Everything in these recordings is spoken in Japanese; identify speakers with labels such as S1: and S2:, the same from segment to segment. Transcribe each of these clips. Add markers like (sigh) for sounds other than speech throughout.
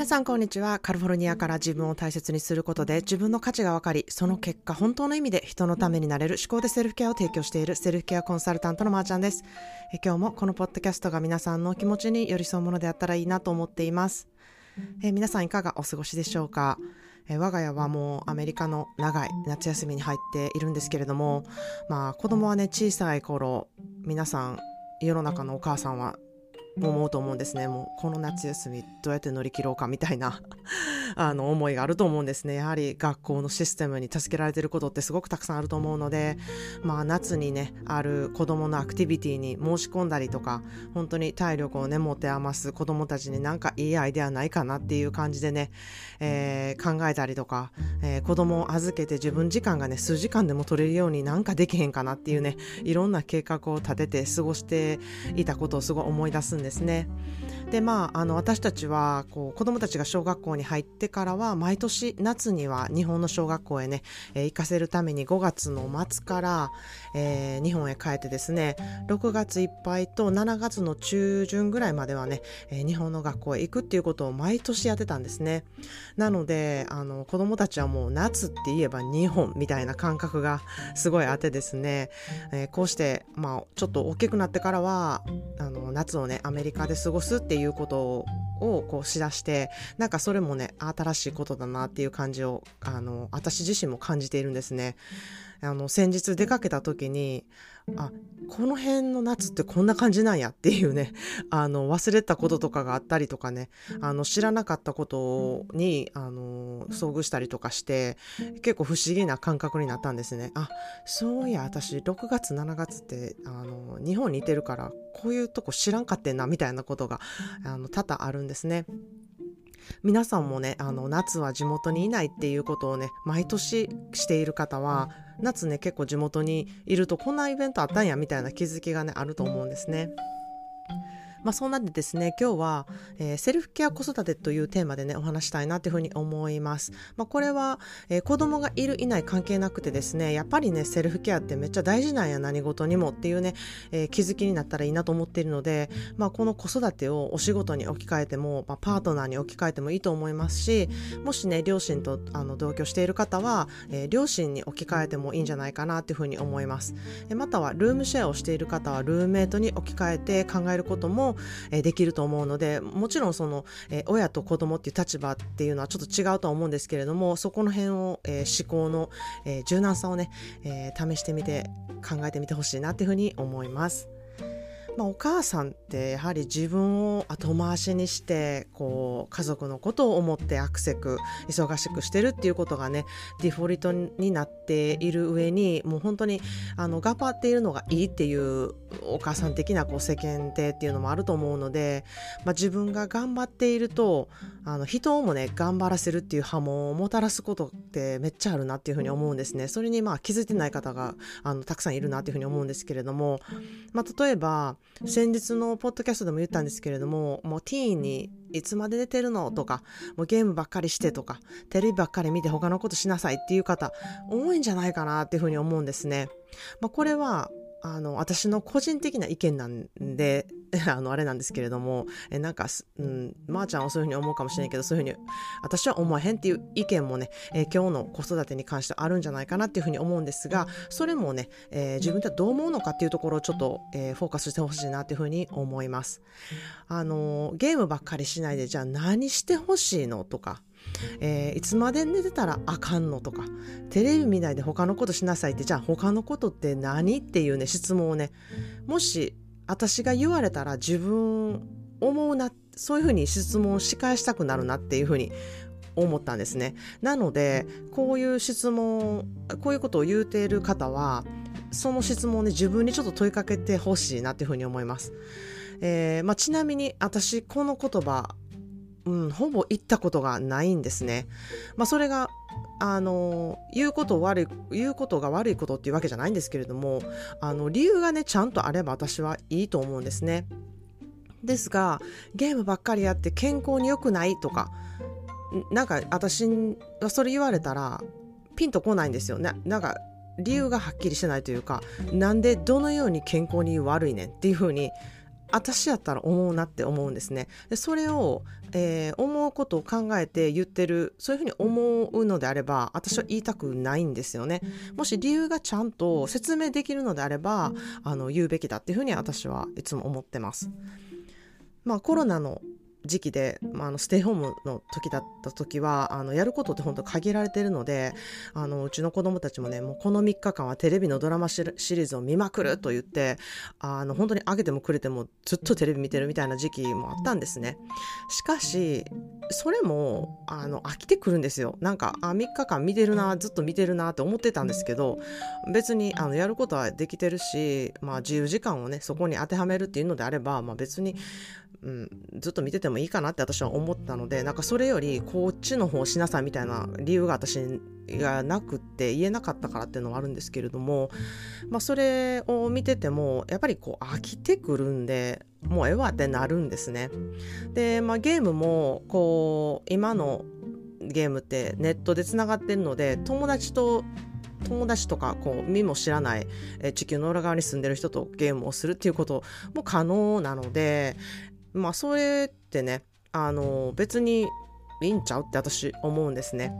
S1: 皆さんこんにちは。カリフォルニアから自分を大切にすることで自分の価値が分かり、その結果本当の意味で人のためになれる思考でセルフケアを提供しているセルフケアコンサルタントのまーちゃんです。え今日もこのポッドキャストが皆さんの気持ちに寄り添うものであったらいいなと思っています。え皆さんいかがお過ごしでしょうか？え我が家はもうアメリカの長い夏休みに入っているんですけれども、まあ子供はね小さい頃、皆さん世の中のお母さんは思うと思うんですね。もうこの夏休みどうやって乗り切ろうかみたいな (laughs) あの思いがあると思うんですね。やはり学校のシステムに助けられてることってすごくたくさんあると思うので、まあ夏にね、ある子供のアクティビティに申し込んだりとか、本当に体力をね、持て余す子供たちになんかいいアイデアないかなっていう感じでね、えー、考えたりとか、えー、子供を預けて自分時間がね、数時間でも取れるようになんかできへんかなっていうね、いろんな計画を立てて過ごしていたことをすごい思い出すんですですね。でまあ、あの私たちはこう子どもたちが小学校に入ってからは毎年夏には日本の小学校へね、えー、行かせるために5月の末から、えー、日本へ帰ってですね6月いっぱいと7月の中旬ぐらいまではね、えー、日本の学校へ行くっていうことを毎年やってたんですねなのであの子どもたちはもう夏って言えば日本みたいな感覚がすごいあってですね、えこうして、まあ、ちょっと大きくなってからはあの夏をねアメリカで過ごすっていうことをこうしだしてなんかそれもね新しいことだなっていう感じをあの私自身も感じているんですね。あの先日出かけた時にあこの辺の夏ってこんな感じなんやっていうね (laughs) あの忘れたこととかがあったりとかねあの知らなかったことにあの遭遇したりとかして結構不思議な感覚になったんですねあそういや私6月7月ってあの日本にいてるからこういうとこ知らんかってんなみたいなことがあの多々あるんですね。皆さんもねあの夏は地元にいないっていうことをね毎年している方は夏ね結構地元にいるとこんなイベントあったんやみたいな気づきがねあると思うんですね。まあ、そんなでですね今日は、えー、セルフケア子育てというテーマでねお話したいなというふうに思います、まあ、これは、えー、子供がいるいない関係なくてですねやっぱりねセルフケアってめっちゃ大事なんや何事にもっていうね、えー、気づきになったらいいなと思っているので、まあ、この子育てをお仕事に置き換えても、まあ、パートナーに置き換えてもいいと思いますしもしね両親とあの同居している方は、えー、両親に置き換えてもいいんじゃないかなというふうに思います、えまたはルームシェアをしている方はルームメイトに置き換えて考えることもえできると思うのでもちろんその、え親と子供っていう立場っていうのはちょっと違うとは思うんですけれどもそこの辺を、え思考の、え柔軟さをね、え試してみて考えてみてほしいなっていうふうに思います。まあ、お母さんってやはり自分を後回しにしてこう家族のことを思ってアクセク忙しくしてるっていうことがねデフォルトになっている上にもう本当にあの頑張っているのがいいっていうお母さん的なこう世間体っていうのもあると思うので、まあ、自分が頑張っているとあの人もね頑張らせるっていう波紋をもたらすことってめっちゃあるなっていうふうに思うんですね。それにまあ気づいてない方があのたくさんいるなっていうふうに思うんですけれども、まあ、例えば先日のポッドキャストでも言ったんですけれどももうティーンにいつまで出てるのとかもうゲームばっかりしてとかテレビばっかり見て他のことしなさいっていう方多いんじゃないかなっていうふうに思うんですね。まあ、これはあの、私の個人的な意見なんで、(laughs) あの、あれなんですけれども、え、なんか、うん、まー、あ、ちゃんはそういうふうに思うかもしれないけど、そういうふうに、私は思わへんっていう意見もね、え今日の子育てに関してあるんじゃないかなっていうふうに思うんですが、それもね、えー、自分ではどう思うのかっていうところをちょっと、えー、フォーカスしてほしいなっていうふうに思います。あの、ゲームばっかりしないで、じゃあ何してほしいのとか、えー、いつまで寝てたらあかんのとかテレビ見ないで他のことしなさいってじゃあ他のことって何っていうね質問をねもし私が言われたら自分思うなそういうふうに質問をし返したくなるなっていうふうに思ったんですね。なのでこういう質問こういうことを言うている方はその質問をね自分にちょっと問いかけてほしいなっていうふうに思います、えーまあ、ちなみに私この言葉うん、ほぼ言ったことがないんですね。まあ、それがあの言うこと悪い言うことが悪いことっていうわけじゃないんですけれどもあの理由がねちゃんとあれば私はいいと思うんですね。ですがゲームばっかりやって健康に良くないとかなんか私はそれ言われたらピンとこないんですよね。なんか理由がはっきりしてないというかなんでどのように健康に悪いねんっていうふうに私やったら思うなって思うんですね。でそれを、えー、思うことを考えて言ってるそういうふうに思うのであれば私は言いたくないんですよね。もし理由がちゃんと説明できるのであればあの言うべきだっていうふうに私はいつも思ってます。まあコロナの時期で、まあ、あのステイホームの時だった時はあのやることって本当限られてるのであのうちの子供たちもねもうこの3日間はテレビのドラマシリーズを見まくると言ってあの本当にあげてもくれてもずっとテレビ見てるみたいな時期もあったんですね。しかしそれもあの飽きてくるんですよ。なんかあ3日間見てるなずっと見てるなって思ってたんですけど別にあのやることはできてるし、まあ、自由時間をねそこに当てはめるっていうのであれば、まあ、別にうん、ずっと見ててもいいかなって私は思ったのでなんかそれよりこっちの方しなさいみたいな理由が私がなくって言えなかったからっていうのはあるんですけれども、まあ、それを見ててもやっぱりこう飽きてくるんでもうええわってなるんですね。で、まあ、ゲームもこう今のゲームってネットでつながってるので友達と友達とかこう見も知らない、地球の裏側に住んでる人とゲームをするっていうことも可能なのでまあそれってねあの別にいいんちゃうって私思うんですね。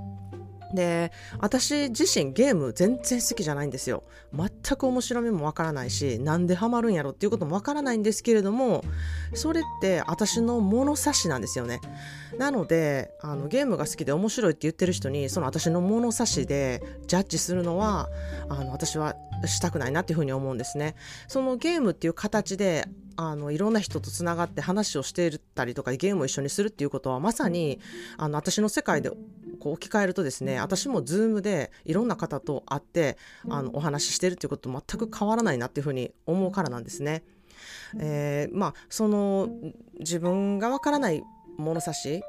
S1: で私自身ゲーム全然好きじゃないんですよ。全く面白みもわからないしなんでハマるんやろっていうこともわからないんですけれどもそれって私の物差しなんですよね。なのであのゲームが好きで面白いって言ってる人にその私の物差しでジャッジするのはあの私はしたくないなっていうふうに思うんですね。そのゲームっていう形であのいろんな人とつながって話をしていたりとかゲームを一緒にするっていうことはまさにあの私の世界でこう置き換えるとですね私も Zoom でいろんな方と会ってあのお話ししてるっていうことと全く変わらないなっていうふうに思うからなんですね。えー、まあその自分がわからない物差し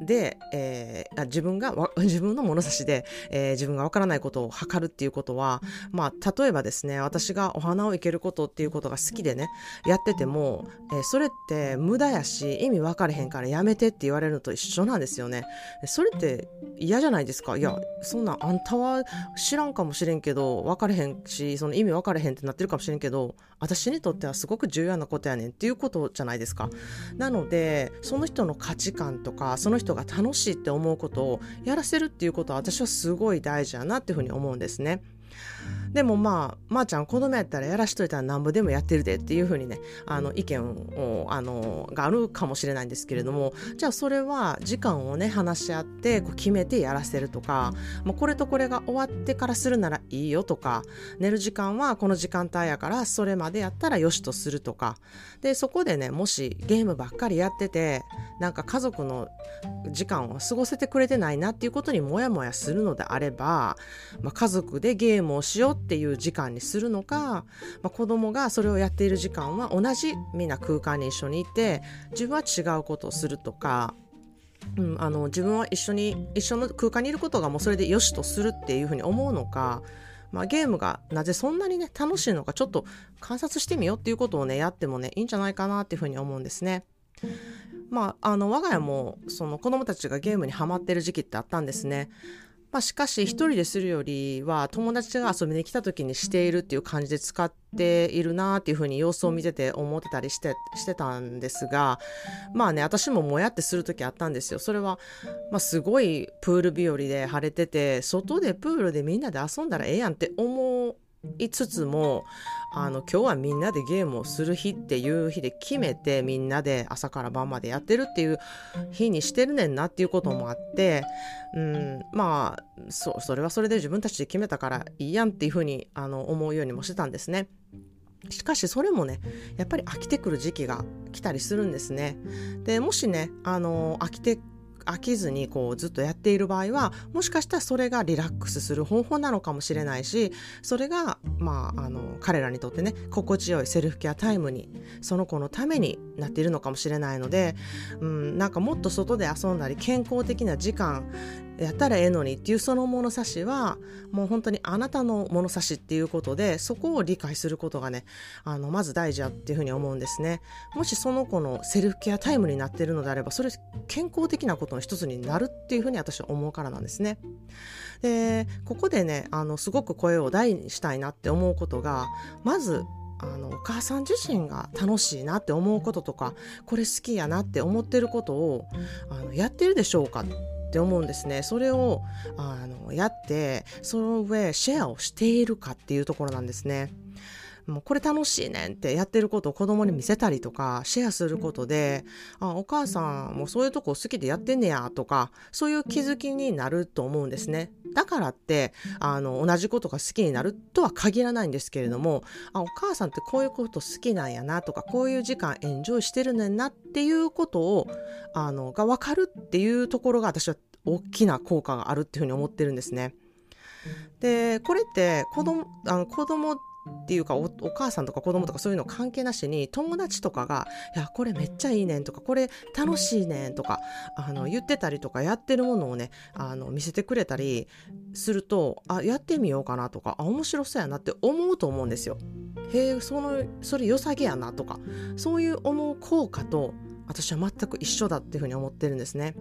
S1: で、えー、自分が (laughs) 自分の物差しで、えー、自分がわからないことを測るっていうことは、まあ、例えばですね私がお花を生けることっていうことが好きでねやってても、えー、それって無駄やし意味分かれへんからやめてって言われるのと一緒なんですよね。それって嫌じゃないですか？いやそんなあんたは知らんかもしれんけど分かれへんしその意味分かれへんってなってるかもしれんけど私にとってはすごく重要なことやねんっていうことじゃないですか。なのでその人の価値観とかその人人が楽しいって思うことをやらせるっていうことは私はすごい大事だなっていうふうに思うんですね。でもまあ、まー、あ、ちゃん子供やったらやらしといたらなんぼでもやってるでっていうふうにね、あの意見を、あの、があるかもしれないんですけれども、じゃあそれは時間をね、話し合ってこう決めてやらせるとか、まあ、これとこれが終わってからするならいいよとか、寝る時間はこの時間帯やからそれまでやったらよしとするとか、で、そこでね、もしゲームばっかりやってて、なんか家族の時間を過ごせてくれてないなっていうことにモヤモヤするのであれば、まあ、家族でゲームをしようっていう時間にするのか、まあ、子供がそれをやっている時間は同じみんな空間に一緒にいて自分は違うことをするとかうん、あの自分は一緒に一緒の空間にいることがもうそれでよしとするっていうふうに思うのか、まあ、ゲームがなぜそんなにね楽しいのかちょっと観察してみようっていうことをねやってもねいいんじゃないかなっていうふうに思うんですね。まあ、あの我が家もその子供たちがゲームにハマってる時期ってあったんですね。まあ、しかし一人でするよりは友達が遊びに来た時にしているっていう感じで使っているなっていうふうに様子を見てて思ってたりしてしてたんですがまあね私ももやってする時あったんですよ。それは、まあ、すごいプール日和で晴れてて外でプールでみんなで遊んだらええやんって思いつつもあの今日はみんなでゲームをする日っていう日で決めてみんなで朝から晩までやってるっていう日にしてるねんなっていうこともあってうんまあそそれはそれで自分たちで決めたからいいやんっていうふうにあの思うようにもしてたんですね。しかしそれもねやっぱり飽きてくる時期が来たりするんですね。でもしねあの飽きて飽きずにこうずっとやっている場合はもしかしたらそれがリラックスする方法なのかもしれないしそれがまああの彼らにとってね心地よいセルフケアタイムにその子のためになっているのかもしれないので、うん、なんかもっと外で遊んだり健康的な時間やったらええのにっていうその物差しはもう本当にあなたの物差しっていうことでそこを理解することがねあのまず大事やっていうふうに思うんですね。もしその子のセルフケアタイムになっているのであればそれ健康的なことの一つになるっていうふうに私は思うからなんですね。でここでねあのすごく声を大にしたいなって思うことがまずあのお母さん自身が楽しいなって思うこととかこれ好きやなって思ってることをあのやってるでしょうかって思うんですね。それをあのやってその上シェアをしているかっていうところなんですね。もうこれ楽しいねんってやってることを子供に見せたりとかシェアすることで、あ、お母さんもそういうとこ好きでやってんねやとか、そういう気づきになると思うんですね。だからって、あの、同じことが好きになるとは限らないんですけれども、あ、お母さんってこういうこと好きなんやなとか、こういう時間エンジョイしてるねんなっていうことを、あの、がわかるっていうところが私は大きな効果があるっていうふうに思ってるんですね。で、これって子供、あの子供っていうかお母さんとか子供とかそういうの関係なしに友達とかが「いやこれめっちゃいいねん」とか「これ楽しいねん」とかあの言ってたりとかやってるものをねあの見せてくれたりするとあやってみようかなとかあ面白そうやなって思うと思うんですよ。へえそのそれ良さげやなとかそういう思う効果と私は全く一緒だっていうふうに思ってるんですね。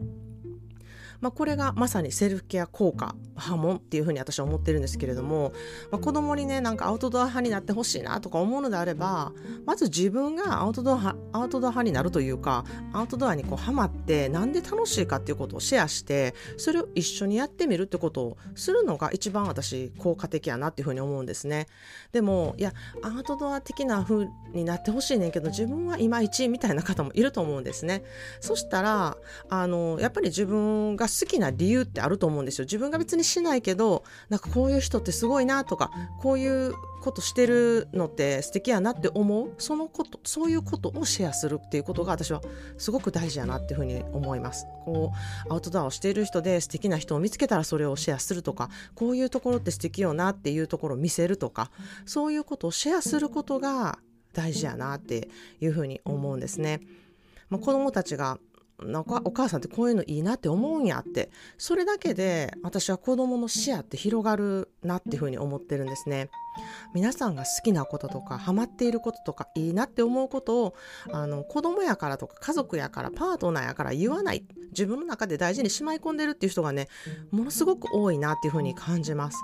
S1: まあ、これがまさにセルフケア効果波紋っていうふうに私は思ってるんですけれども、まあ、子供にねなんかアウトドア派になってほしいなとか思うのであればまず自分がアウトドアアウトドア派になるというかアウトドアにこうハマってなんで楽しいかっていうことをシェアしてそれを一緒にやってみるってことをするのが一番私効果的やなっていうふうに思うんですね。でもいやアウトドア的な風になってほしいねんけど自分はいまいちみたいな方もいると思うんですね。そしたらあのやっぱり自分が好きな理由ってあると思うんですよ。自分が別にしないけどなんかこういう人ってすごいなとかこういうことしてるのって素敵やなって思う。そのことそういうことをシェアするっていうことが私はすごく大事やなっていうふうに思います。こうアウトドアをしている人で素敵な人を見つけたらそれをシェアするとかこういうところって素敵よなっていうところを見せるとかそういうことをシェアすることが大事やなっていうふうに思うんですね。まあ、子供たちがなんかお母さんってこういうのいいなって思うんやってそれだけで私は子供の視野って広がるなっていうふうに思ってるんですね。皆さんが好きなこととかハマっていることとかいいなって思うことをあの子供やからとか家族やからパートナーやから言わない自分の中で大事にしまい込んでるっていう人がねものすごく多いなっていうふうに感じます。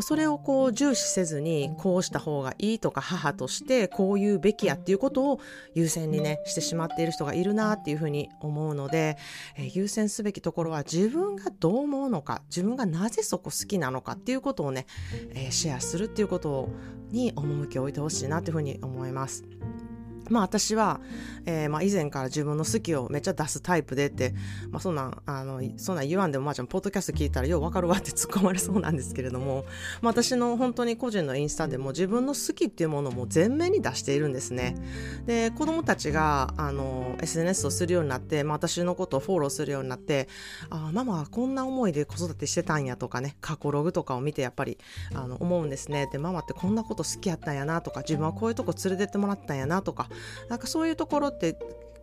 S1: それをこう重視せずにこうした方がいいとか母としてこう言うべきやっていうことを優先にねしてしまっている人がいるなっていうふうに思うので、え、優先すべきところは自分がどう思うのか自分がなぜそこ好きなのかっていうことをね、え、シェアするっていうことをに趣を置いてほしいなというふうに思います。まあ私は、えー、まあ以前から自分の好きをめっちゃ出すタイプでって、まあそんなん、あの、そんなん言わんでもまあちゃん、ポッドキャスト聞いたらようわかるわって突っ込まれそうなんですけれども、まあ私の本当に個人のインスタでも自分の好きっていうものも全面に出しているんですね。で、子供たちが、あの、SNS をするようになって、まあ私のことをフォローするようになって、ああ、ママはこんな思いで子育てしてたんやとかね、過去ログとかを見てやっぱり、あの、思うんですね。で、ママってこんなこと好きやったんやなとか、自分はこういうとこ連れてってもらったんやなとか、なんかそういうところって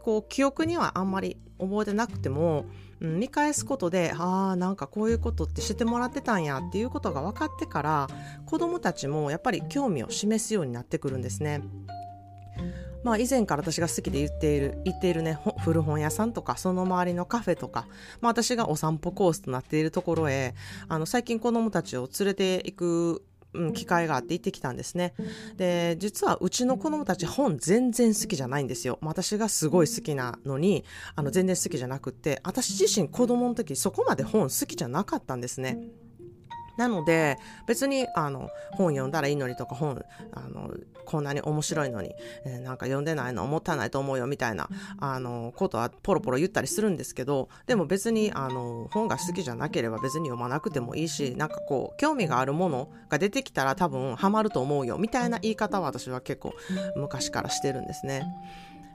S1: こう記憶にはあんまり覚えてなくても、うん、見返すことでああなんかこういうことってしてもらってたんやっていうことが分かってから子どもたちもやっぱり興味を示すようになってくるんですね。まあ以前から私が好きで言っている、言っているね、古本屋さんとか、その周りのカフェとか、まあ私がお散歩コースとなっているところへ、あの最近子供たちを連れて行くうん、機会があって行ってきたんですね。で、実はうちの子供たち本全然好きじゃないんですよ。私がすごい好きなのに、あの全然好きじゃなくって、私自身子供の時そこまで本好きじゃなかったんですね。なので別にあの本読んだらいいのにとか本あのこんなに面白いのに、えー、なんか読んでないのもったないと思うよみたいなあのことはポロポロ言ったりするんですけどでも別にあの本が好きじゃなければ別に読まなくてもいいしなんかこう興味があるものが出てきたら多分ハマると思うよみたいな言い方は私は結構昔からしてるんですね。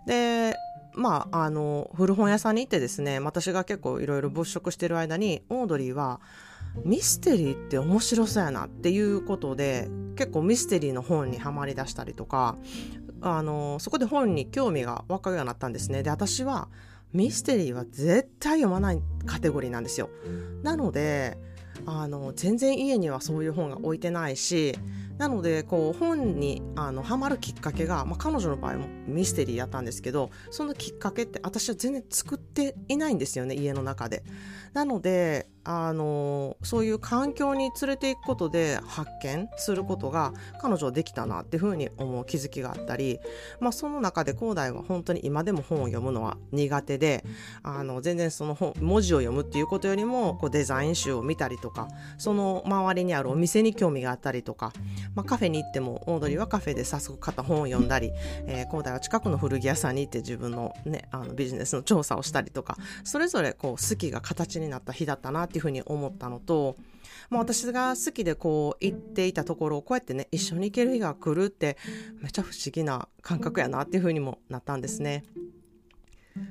S1: でまあ、あの古本屋さんに行ってですね私が結構いろいろ物色してる間にオードリーはミステリーって面白そうやなっていうことで結構ミステリーの本にはまりだしたりとかあのそこで本に興味が湧くようになったんですねで私はミステリーは絶対読まないカテゴリーなんですよなのであの全然家にはそういう本が置いてないしなのでこう本にあのハマるきっかけが、まあ、彼女の場合もミステリーやったんですけどそのきっかけって私は全然作っていないんですよね家の中で。なのであのそういう環境に連れていくことで発見することが彼女はできたなっていうふうに思う気づきがあったり、まあ、その中で広大は本当に今でも本を読むのは苦手であの全然その本文字を読むっていうことよりもこうデザイン集を見たりとかその周りにあるお店に興味があったりとか、まあ、カフェに行ってもオードリーはカフェで早速買った本を読んだり、えー、広大は近くの古着屋さんに行って自分の,、ね、あのビジネスの調査をしたりとかそれぞれこう好きが形になった日だったなってっていうふうに思ったのと、まあ、私が好きでこう行っていたところをこうやってね一緒に行ける日が来るってめちゃ不思議な感覚やなっていうふうにもなったんですね。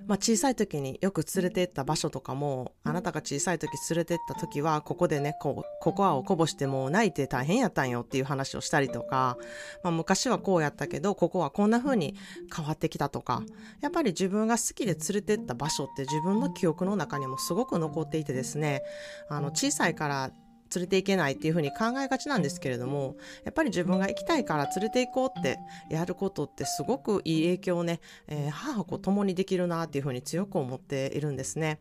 S1: まあ、小さい時によく連れて行った場所とかもあなたが小さい時連れて行った時はここでねこうココアをこぼしても泣いて大変やったんよっていう話をしたりとか、まあ、昔はこうやったけどここはこんな風に変わってきたとかやっぱり自分が好きで連れて行った場所って自分の記憶の中にもすごく残っていてですねあの小さいから連れていけないっていうふうに考えがちなんですけれどもやっぱり自分が行きたいから連れて行こうってやることってすごくいい影響をね、えー、母子共にできるなっていうふうに強く思っているんですね。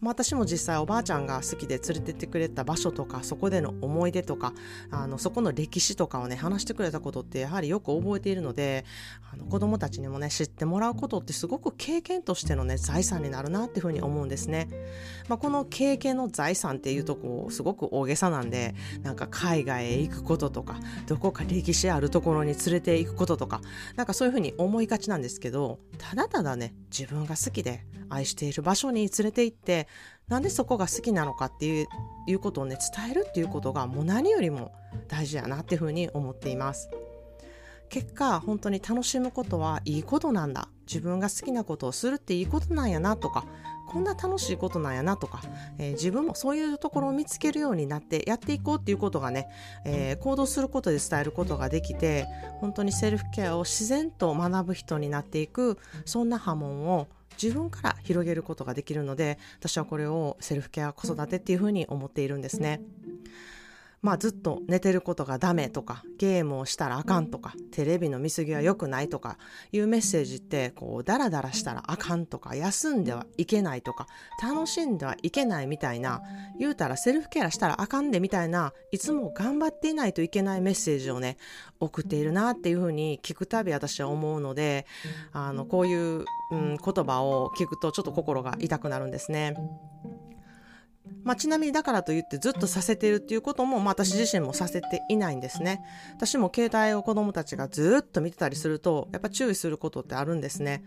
S1: まあ、私も実際おばあちゃんが好きで連れてってくれた場所とかそこでの思い出とかあのそこの歴史とかをね話してくれたことってやはりよく覚えているのであの子供たちにもね知ってもらうことってすごく経験としてのね財産になるなっていうふうに思うんですね。まあ、この経験の財産っていうとこすごく大げさなんでなんか海外へ行くこととかどこか歴史あるところに連れて行くこととかなんかそういうふうに思いがちなんですけどただただね自分が好きで愛している場所に連れて行ってなんでそこが好きなのかっていういうことをね伝えるっていうことがもう何よりも大事やなっていうふうに思っています。結果本当に楽しむことはいいことなんだ自分が好きなことをするっていいことなんやなとかこんな楽しいことなんやなとか、えー、自分もそういうところを見つけるようになってやっていこうっていうことがね、えー、行動することで伝えることができて本当にセルフケアを自然と学ぶ人になっていくそんな波紋を自分から広げることができるので私はこれをセルフケア子育てっていうふうに思っているんですね。まあずっと寝てることがダメとかゲームをしたらあかんとかテレビの見過ぎは良くないとかいうメッセージってこうダラダラしたらあかんとか休んではいけないとか楽しんではいけないみたいな言うたらセルフケアしたらあかんでみたいないつも頑張っていないといけないメッセージをね送っているなっていうふうに聞くたび私は思うのであのこういう、うん、言葉を聞くとちょっと心が痛くなるんですね。まあ、ちなみにだからといってずっとさせてるっていうことも、まあ、私自身もさせていないんですね。私も携帯を子供たちがずっと見てたりすると、やっぱ注意することってあるんですね。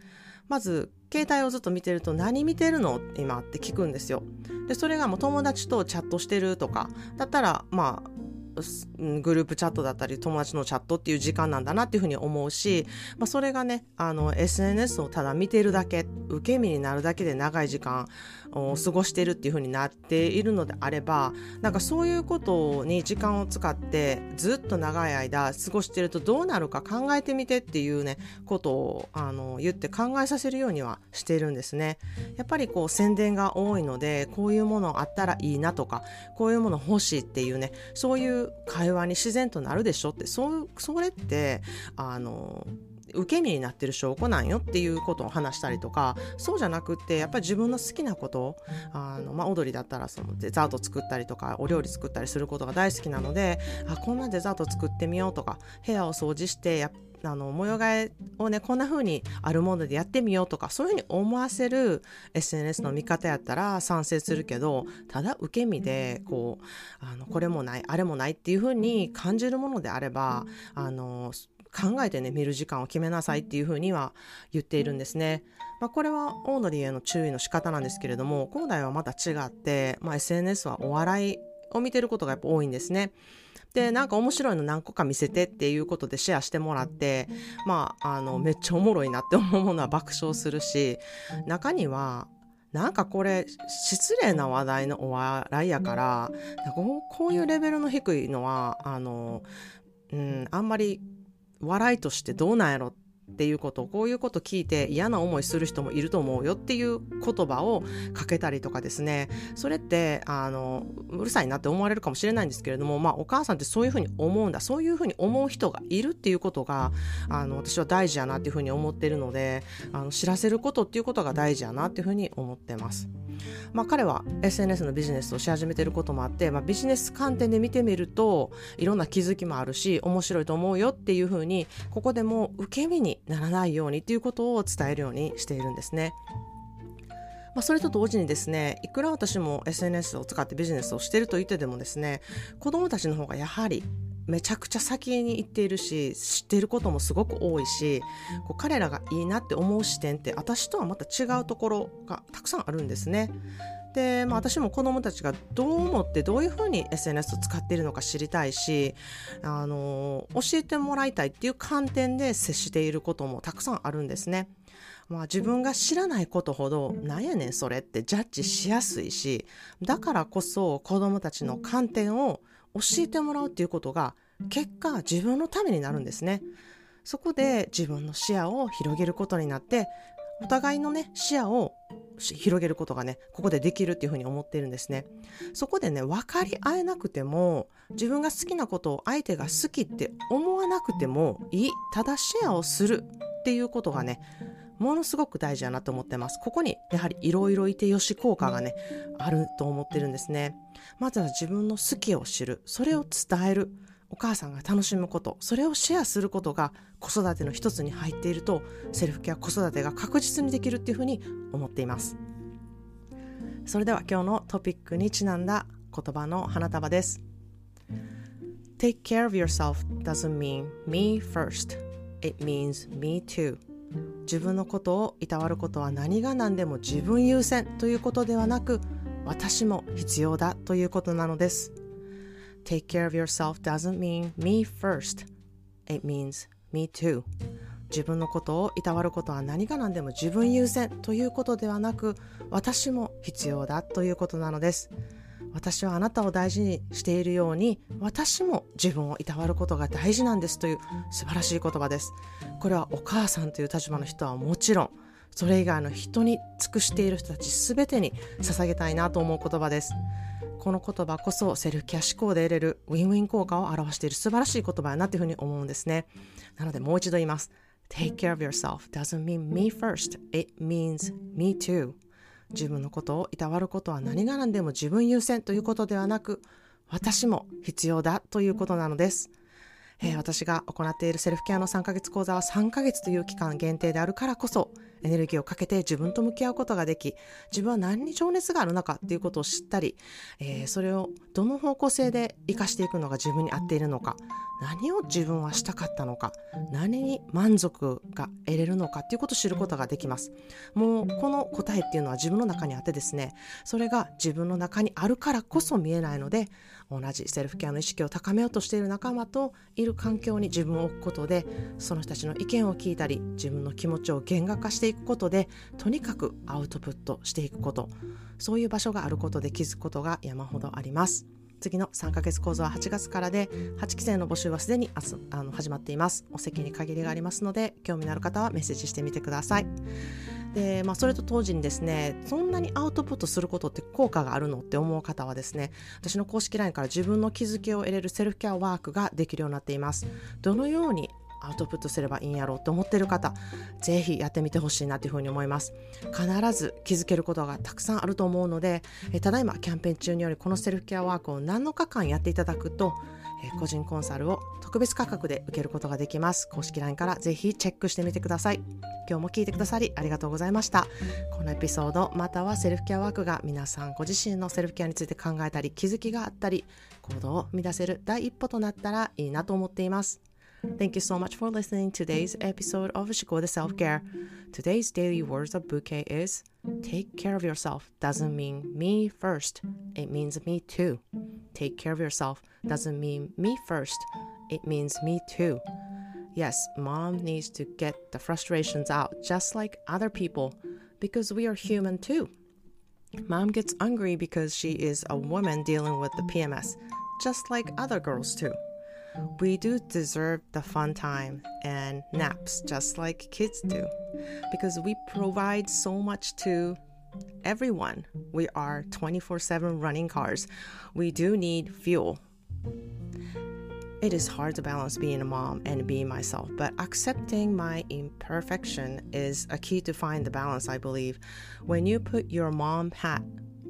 S1: まず、携帯をずっと見てると何見てるの？今って聞くんですよ。で、それがもう友達とチャットしてるとか、だったら、まあ、グループチャットだったり友達のチャットっていう時間なんだなっていうふうに思うし、まあ、それがねあの SNS をただ見てるだけ受け身になるだけで長い時間を過ごしてるっていうふうになっているのであればなんかそういうことに時間を使ってずっと長い間過ごしてるとどうなるか考えてみてっていうねことをあの言って考えさせるようにはしているんですね。やっぱりこう宣伝が多いのでこういうものあったらいいなとかこういうもの欲しいっていうねそういう会話に自然となるでしょって。そうそれってあの受け身になってる証拠なんよっていうことを話したりとかそうじゃなくってやっぱり自分の好きなことあの、まあ、踊りだったらそのデザート作ったりとかお料理作ったりすることが大好きなのであこんなデザート作ってみようとか部屋を掃除してやあの模様替えをねこんな風にあるものでやってみようとかそういう風に思わせる SNS の見方やったら賛成するけどただ受け身でこうあのこれもないあれもないっていう風に感じるものであればあの考えてね見る時間を決めなさいっていうふうには言っているんですね。まあ、これはオードリーへの注意の仕方なんですけれども広大はまた違って、まあ、SNS はお笑いを見てることがやっぱ多いんですね。でなんか面白いの何個か見せてっていうことでシェアしてもらってまああのめっちゃおもろいなって思うものは爆笑するし中にはなんかこれ失礼な話題のお笑いやからこういうレベルの低いのはあの、うん、あんまり笑いとしてどうなんやろっていうことこういうこと聞いて嫌な思いする人もいると思うよっていう言葉をかけたりとかですねそれってあのうるさいなって思われるかもしれないんですけれども、まあ、お母さんってそういうふうに思うんだそういうふうに思う人がいるっていうことがあの私は大事やなっていうふうに思ってるのであの知らせることっていうことが大事やなっていうふうに思ってます。まあ、彼は SNS のビジネスをし始めてることもあって、まあ、ビジネス観点で見てみるといろんな気づきもあるし面白いと思うよっていうふうにここでも受け身にならないようにっていうことを伝えるようにしているんですね。まあ、それと同時にですねいくら私も SNS を使ってビジネスをしていると言ってでもですね子どもたちの方がやはりめちゃくちゃ先に行っているし知っていることもすごく多いしこう彼らがいいなって思う視点って私とはまた違うところがたくさんあるんですね。で、まあ、私も子どもたちがどう思ってどういうふうに SNS を使っているのか知りたいしあの教えてもらいたいっていう観点で接していることもたくさんあるんですね。まあ、自分が知らないことほどなんやねんそれってジャッジしやすいしだからこそ子どもたちの観点を教えてもらうっていうことが結果自分のためになるんですね。そこで自分の視野を広げることになってお互いのね視野を広げることがねここでできるっていうふうに思っているんですねそこでね分かり合えなくても自分が好きなことを相手が好きって思わなくてもいいただシェアをするっていうことがねものすごく大事だなと思ってます。ここにやはりいろいろいてよし効果がね、あると思ってるんですね。まずは自分の好きを知る。それを伝える。お母さんが楽しむこと。それをシェアすることが子育ての一つに入っていると、セルフケア子育てが確実にできるっていうふうに思っています。それでは今日のトピックにちなんだ言葉の花束です。Take care of yourself doesn't mean me first. It means me too. 自分のことをいたわることは何が何でも自分優先ということではなく私も必要だということなのです。Take care of yourself doesn't mean me first. It means me too. 自分のことをいたわることは何が何でも自分優先ということではなく私も必要だということなのです。私はあなたを大事にしているように私も自分をいたわることが大事なんですという素晴らしい言葉です。これはお母さんという立場の人はもちろんそれ以外の人に尽くしている人たち全てに捧げたいなと思う言葉です。この言葉こそセルフケア思考で得れるウィンウィン効果を表している素晴らしい言葉やなというふうに思うんですね。なのでもう一度言います。Take care of yourself. Doesn't mean me first. It means me too. 自分のことをいたわることは何が何でも自分優先ということではなく私も必要だということなのです。えー、私が行っているセルフケアの3ヶ月講座は3ヶ月という期間限定であるからこそエネルギーをかけて自分と向き合うことができ自分は何に情熱があるのかっていうことを知ったり、えー、それをどの方向性で生かしていくのが自分に合っているのか何を自分はしたかったのか何に満足が得れるのかっていうことを知ることができます。もうこの答えっていうのは自分の中にあってですねそれが自分の中にあるからこそ見えないので同じセルフケアの意識を高めようとしている仲間といる環境に自分を置くことでその人たちの意見を聞いたり自分の気持ちを言語化していくことでとにかくアウトプットしていくこと。そういう場所があることで気づくことが山ほどあります。次の3ヶ月講座は8月からで8期生の募集はすでにあの始まっています。お席に限りがありますので興味のある方はメッセージしてみてください。で、まあ、それと当時にですねそんなにアウトプットすることって効果があるのって思う方はですね私の公式 LINE から自分の気づきを得れるセルフケアワークができるようになっています。どのようにアウトプットすればいいんやろうと思ってる方ぜひやってみてほしいなというふうに思います。必ず気づけることがたくさんあると思うのでえただいまキャンペーン中によりこのセルフケアワークを何日間やっていただくとえ個人コンサルを特別価格で受けることができます。公式 LINE からぜひチェックしてみてください。今日も聞いてくださりありがとうございました。このエピソードまたはセルフケアワークが皆さんご自身のセルフケアについて考えたり気づきがあったり行動を乱せる第一歩となったらいいなと思っています。Thank you so much for listening to today's episode of Shikoda Self Care. Today's daily words of bouquet is Take care of yourself doesn't mean me first, it means me too. Take care of yourself doesn't mean me first, it means me too. Yes, mom needs to get the frustrations out just like other people because we are human too. Mom gets angry because she is a woman dealing with the PMS, just like other girls too we do deserve the fun time and naps just like kids do because we provide so much to everyone. We are 24 7 running cars. We do need fuel. it is hard to balance being a mom and being myself, but accepting my imperfection is a key to find the balance, I believe. When you put your mom hat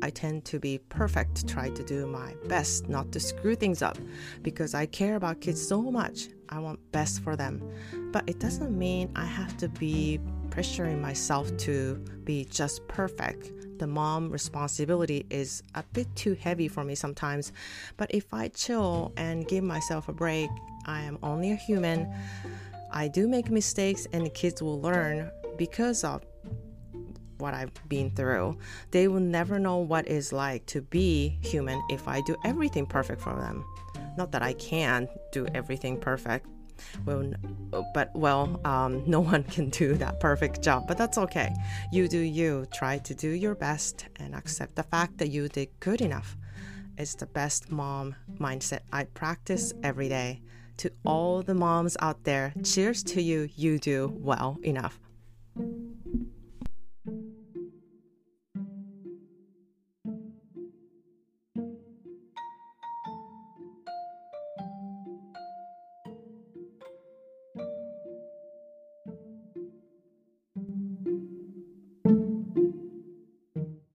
S1: I tend to be perfect, try to do my best not to screw things up because I care about kids so much. I want best for them. But it doesn't mean I have to be pressuring myself to be just perfect. The mom responsibility is a bit too heavy for me sometimes. But if I chill and give myself a break, I am only a human. I do make mistakes and the kids will learn because of what I've been through. They will never know what it's like to be human if I do everything perfect for them. Not that I can do everything perfect. Well, but well, um, (laughs) no one can do that perfect job, but that's okay. You do you. Try to do your best and accept the fact that you did good enough. It's the best mom mindset I practice every day. To all the moms out there, cheers to you. You do well enough. Thank you.